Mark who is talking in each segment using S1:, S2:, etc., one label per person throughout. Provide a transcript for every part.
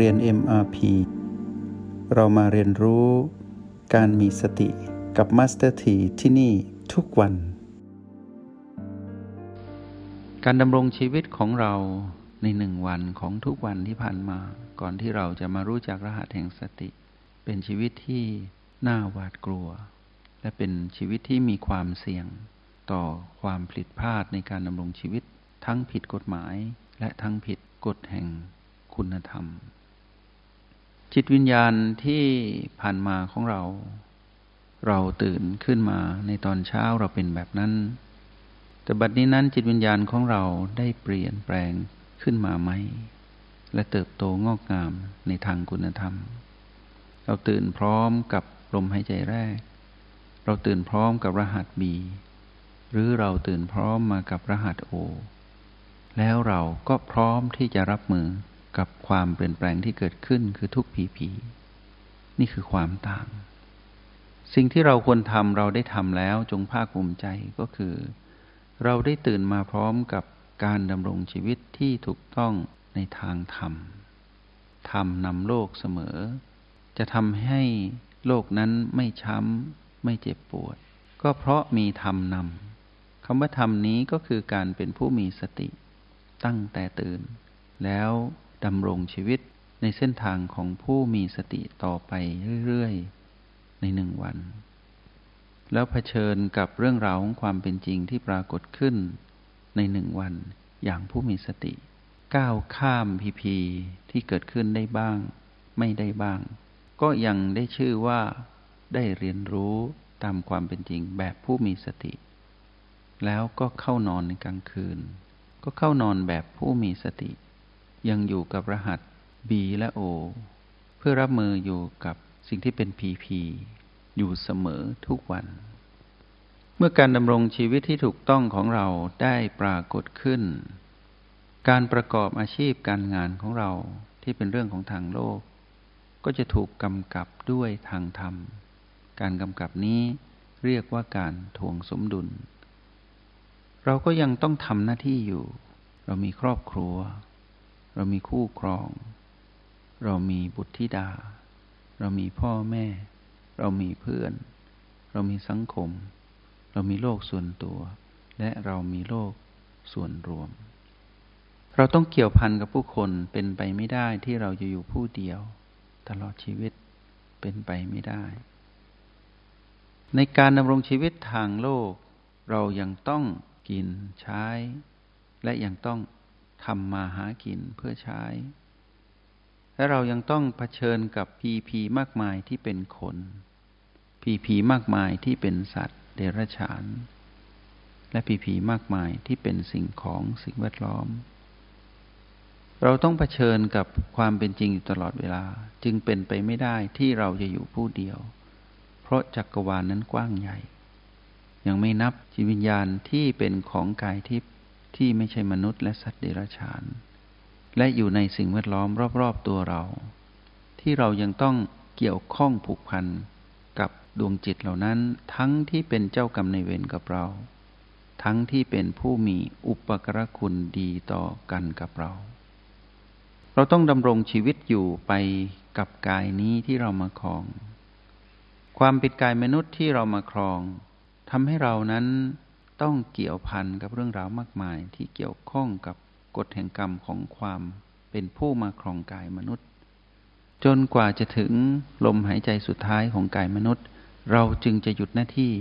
S1: เรียน MRP เรามาเรียนรู้การมีสติกับ Master T ที่ที่นี่ทุกวัน การดำรงชีวิตของเราในหนึ่งวันของทุกวันที่ผ่านมา ก่อนที่เราจะมารู้จักรหัสแห่งสติ เป็นชีวิตที่น่าหวาดกลัว และเป็นชีวิตที่มีความเสี่ยง ต่อความผิดพลาดในการดำรงชีวิต ทั้งผิดกฎหมายและทั้งผิดกฎแห่งคุณธรรม จิตวิญญาณที่ผ่านมาของเรา เราตื่นขึ้นมาในตอนเช้าเราเป็นแบบนั้น แต่บัดนี้นั้นจิตวิญญาณของเราได้เปลี่ยนแปลงขึ้นมาไหม และเติบโตงอกงามในทางคุณธรรม เราตื่นพร้อมกับลมหายใจแรก เราตื่นพร้อมกับรหัสบีหรือเราตื่นพร้อมมากับรหัสโอ แล้วเราก็พร้อมที่จะรับมือ กับความเปลี่ยนแปลงที่เกิดขึ้นคือทุกผีผี นี่คือความต่าง สิ่งที่เราควรทำเราได้ทำแล้วจงภาคภูมิใจก็คือ เราได้ตื่นมาพร้อมกับการดำรงชีวิตที่ถูกต้องในทางธรรม ธรรมนำโลกเสมอ จะทำให้โลกนั้นไม่ช้ำ ไม่เจ็บปวด ก็เพราะมีธรรมนำคำว่าธรรมนี้ก็คือการเป็นผู้มีสติ ตั้งแต่ตื่น แล้ว ดำรงชีวิตในเส้นทางของผู้มีสติต่อไปเรื่อยๆ ในหนึ่งวัน แล้วเผชิญกับเรื่องราวของความเป็นจริงที่ปรากฏขึ้น ในหนึ่งวันอย่างผู้มีสติ ก้าวข้ามพีพีที่เกิดขึ้นได้บ้าง ไม่ได้บ้าง ก็ยังได้ชื่อว่า ได้เรียนรู้ตามความเป็นจริงแบบผู้มีสติ แล้วก็เข้านอนในกลางคืน ก็เข้านอนแบบผู้มีสติ ยังอยู่กับรหัส B และ O เพื่อรับมืออยู่กับสิ่งที่เป็น PP อยู่เสมอทุกวัน เมื่อการดำรงชีวิตที่ถูกต้องของเราได้ปรากฏขึ้น การประกอบอาชีพการงานของเราที่เป็นเรื่องของทางโลก ก็จะถูกกำกับด้วยทางธรรม การกำกับนี้เรียกว่าการทวงสมดุล เราก็ยังต้องทำหน้าที่อยู่ เรามีครอบครัว เรามีคู่ครอง เรามีบุตรธิดา เรามีพ่อแม่ เรามีเพื่อน เรามีสังคม เรามีโลกส่วนตัว และเรามีโลกส่วนรวม เราต้องเกี่ยวพันกับผู้คนเป็นไปไม่ได้ที่เราจะอยู่ผู้เดียว ตลอดชีวิตเป็นไปไม่ได้ ในการดำรงชีวิตทางโลก เรายังต้องกินใช้ และยังต้อง ทำมาหากินเพื่อใช้ และเรายังต้องเผชิญกับพีพีมากมายที่เป็นคนพีพีมากมายที่เป็นสัตว์เดรัจฉาน และพีพีมากมายที่เป็นสิ่งของสิ่งแวดล้อม เราต้องเผชิญกับความเป็นจริงอยู่ตลอดเวลาจึงเป็นไปไม่ได้ที่เราจะอยู่ผู้เดียว เพราะจักรวาลนนั้นกว้างใหญ่ ยังไม่นับจิตวิญญาณที่เป็นของกายทิพย์ ที่ไม่ใช่มนุษย์และสัตว์เดรัจฉาน และอยู่ในสิ่งแวดล้อมรอบๆตัวเรา ที่เรายังต้องเกี่ยวข้องผูกพันกับดวงจิตเหล่านั้น ทั้งที่เป็นเจ้ากรรมในเวรกับเรา ทั้งที่เป็นผู้มีอุปกรคุณดีต่อกันกับเรา เราต้องดำรงชีวิตอยู่ไปกับกายนี้ที่เรามาครอง ความเป็นกายมนุษย์ที่เรามาครองทำให้เรานั้น ต้องเกี่ยวพันกับเรื่องราวมากมายที่เกี่ยวข้องกับกฎแห่งกรรมของความเป็นผู้มาครองกายมนุษย์ จนกว่าจะถึงลมหายใจสุดท้ายของกายมนุษย์ เราจึงจะหยุดหน้าที่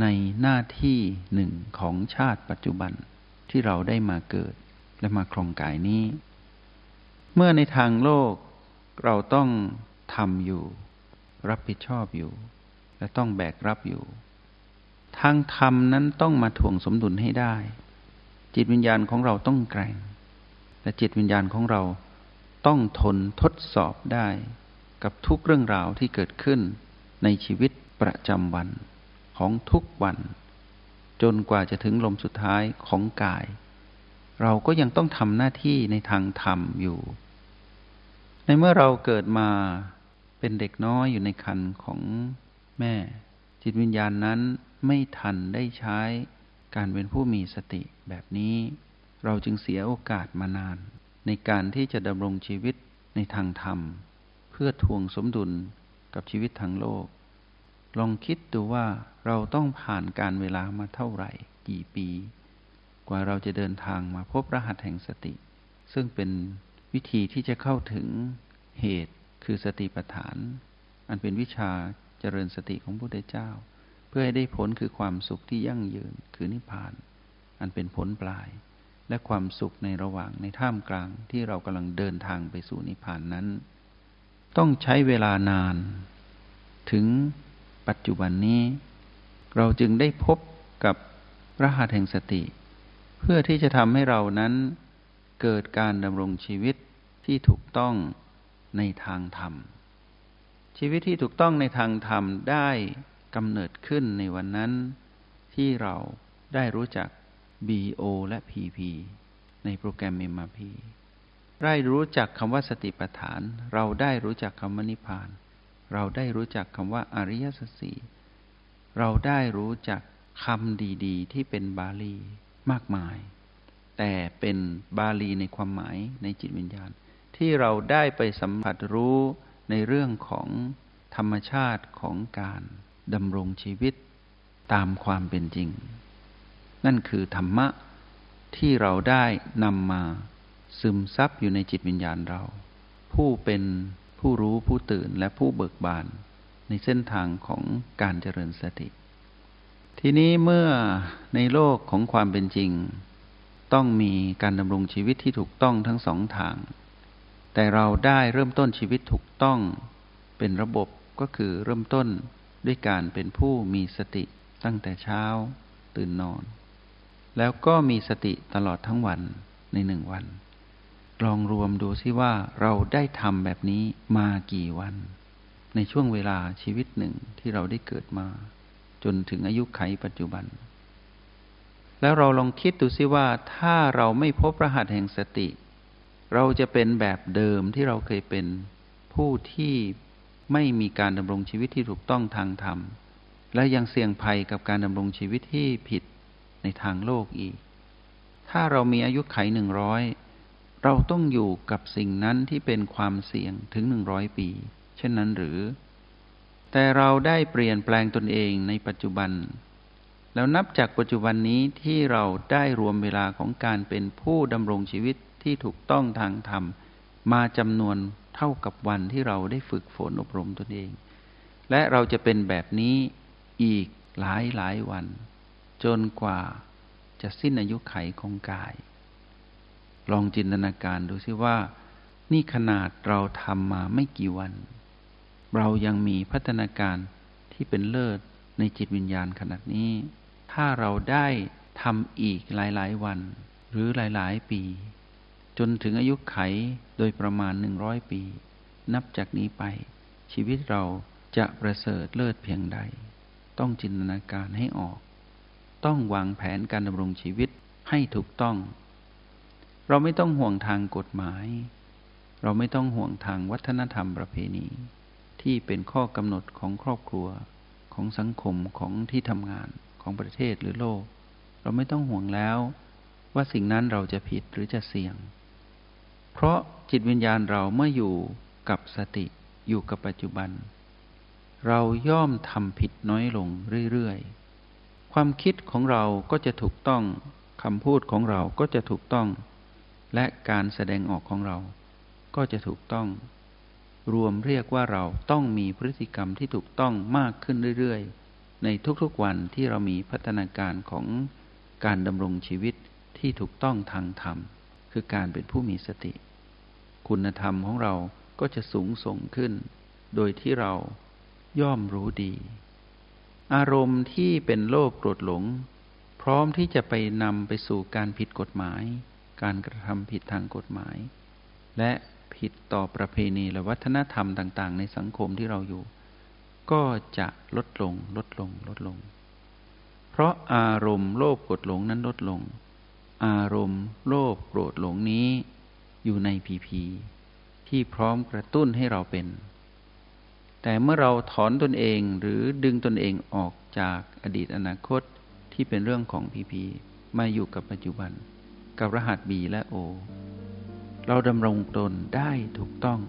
S1: ในหน้าที่หนึ่งของชาติปัจจุบันที่เราได้มาเกิดและมาครองกายนี้ เมื่อในทางโลกเราต้องทำอยู่ รับผิดชอบอยู่ และต้องแบกรับอยู่างธรรมนั้นต้องมาถ่วงสมดุลให้ได้ จิตวิญญาณของเราต้องแกร่ง และจิตวิญญาณของเราต้องทนทดสอบได้ กับทุกเรื่องราวที่เกิดขึ้นในชีวิตประจำวันของทุกวัน จนกว่าจะถึงลมสุดท้ายของกาย เราก็ยังต้องทำหน้าที่ในทางธรรมอยู่ ในเมื่อเราเกิดมาเป็นเด็กน้อยอยู่ในคันของแม่ จิตวิญญาณนั้น ไม่ทันได้ใช้การเป็นผู้มีสติแบบนี้ เราจึงเสียโอกาสมานาน ในการที่จะดำรงชีวิตในทางธรรม เพื่อทวงสมดุลกับชีวิตทางโลก ลองคิดดูว่าเราต้องผ่านการเวลามาเท่าไหร่ กี่ปี กว่าเราจะเดินทางมาพบรหัสแห่งสติ ซึ่งเป็นวิธีที่จะเข้าถึงเหตุคือสติปัฏฐาน อันเป็นวิชาเจริญสติของพระพุทธเจ้า พื่อให้ได้ผลคือความสุขที่ยั่งยืนคือนิพพาน อันเป็นผลปลาย และความสุขในระหว่างในท่ามกลางที่เรากำลังเดินทางไปสู่นิพพานนั้น ต้องใช้เวลานาน ถึงปัจจุบันนี้ เราจึงได้พบกับรหัสแห่งสติ เพื่อที่จะทำให้เรานั้นเกิดการดำรงชีวิตที่ถูกต้องในทางธรรม ชีวิตที่ถูกต้องในทางธรรมได้ กำเนิดขึ้นในวันนั้น ที่เราได้รู้จัก BO และ PP ในโปรแกรม MRP ได้รู้จักคำว่าสติปัฏฐาน เราได้รู้จักคำว่านิพพาน เราได้รู้จักคำว่าอริยสัจสีเราได้รู้จักคำดีๆ ที่เป็นบาลีมากมาย แต่เป็นบาลีในความหมายในจิตวิญญาณ ที่เราได้ไปสัมผัสรู้ในเรื่องของธรรมชาติของการ ดำรงชีวิตตามความเป็นจริง นั่นคือธรรมะที่เราได้นำมาซึมซับอยู่ในจิตวิญญาณเรา ผู้เป็นผู้รู้ผู้ตื่นและผู้เบิกบานในเส้นทางของการเจริญสติ ทีนี้เมื่อในโลกของความเป็นจริง ต้องมีการดำรงชีวิตที่ถูกต้องทั้งสองทาง แต่เราได้เริ่มต้นชีวิตถูกต้องเป็นระบบก็คือเริ่มต้น ด้วยการเป็นผู้มีสติตั้งแต่เช้าตื่นนอน แล้วก็มีสติตลอดทั้งวันในหนึ่งวัน ลองรวมดูซิว่าเราได้ทำแบบนี้มากี่วัน ในช่วงเวลาชีวิตหนึ่งที่เราได้เกิดมา จนถึงอายุไขปัจจุบัน แล้วเราลองคิดดูซิว่าถ้าเราไม่พบรหัสแห่งสติ เราจะเป็นแบบเดิมที่เราเคยเป็นผู้ที่ ไม่มีการดำรงชีวิตที่ถูกต้องทางธรรม และยังเสี่ยงภัยกับการดำรงชีวิตที่ผิดในทางโลกอีก ถ้าเรามีอายุไขหนึ่งร้อยเราต้องอยู่กับสิ่งนั้นที่เป็นความเสี่ยงถึงหนึ่งร้อยปี เช่นนั้นหรือ แต่เราได้เปลี่ยนแปลงตนเองในปัจจุบัน แล้วนับจากปัจจุบันนี้ที่เราได้รวมเวลาของการเป็นผู้ดำรงชีวิตที่ถูกต้องทางธรรม มาจำนวน เท่ากับวันที่เราได้ฝึกฝนอบรมตนเอง และเราจะเป็นแบบนี้อีกหลายหลายวัน จนกว่าจะสิ้นอายุไขของกาย ลองจินตนาการดูซิว่า นี่ขนาดเราทำมาไม่กี่วัน เรายังมีพัฒนาการที่เป็นเลิศในจิตวิญญาณขนาดนี้ ถ้าเราได้ทำอีกหลาย ๆ วัน หรือหลาย ๆ ปี จนถึงอายุไขโดยประมาณหนึ่งร้อยปี นับจากนี้ไป ชีวิตเราจะประเสริฐเลิศเพียงใด ต้องจินตนาการให้ออก ต้องวางแผนการดำรงชีวิตให้ถูกต้อง เราไม่ต้องห่วงทางกฎหมาย เราไม่ต้องห่วงทางวัฒนธรรมประเพณี ที่เป็นข้อกำหนดของครอบครัวของสังคมของที่ทำงานของประเทศหรือโลก เราไม่ต้องห่วงแล้วว่าสิ่งนั้นเราจะผิดหรือจะเสี่ยง เพราะจิตวิญญาณเราเมื่ออยู่กับสติอยู่กับปัจจุบัน เราย่อมทำผิดน้อยลงเรื่อยๆ ความคิดของเราก็จะถูกต้องคำพูดของเราก็จะถูกต้อง และการแสดงออกของเรา ก็จะถูกต้อง รวมเรียกว่าเราต้องมีพฤติกรรมที่ถูกต้องมากขึ้นเรื่อยๆ ในทุกๆวันที่เรามีพัฒนาการของการดำรงชีวิตที่ถูกต้องทางธรรม คือการเป็นผู้มีสติ คุณธรรมของเราก็จะสูงส่งขึ้น โดยที่เราย่อมรู้ดี อารมณ์ที่เป็นโลภโกรธหลง พร้อมที่จะไปนำไปสู่การผิดกฎหมาย การกระทำผิดทางกฎหมาย และผิดต่อประเพณีและวัฒนธรรมต่าง ๆ ในสังคมที่เราอยู่ ก็จะลดลงลดลงลดลง เพราะอารมณ์โลภโกรธหลงนั้นลดลง อารมณ์ โลภโกรธหลงนี้อยู่ในพีพีที่พร้อมกระตุ้นให้เราเป็น แต่เมื่อเราถอนตนเองหรือดึงตนเองออกจากอดีตอนาคตที่เป็นเรื่องของพีพีมาอยู่กับปัจจุบัน กับรหัสบีและโอ เราดำรงตนได้ถูกต้อง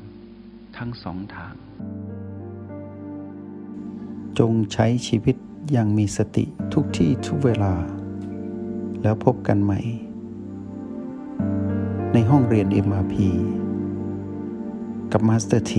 S1: ทั้งสองทาง
S2: จงใช้ชีวิตอย่างมีสติทุกที่ทุกเวลา แล้วพบกันใหม่ ในห้องเรียน MRP กับ Master T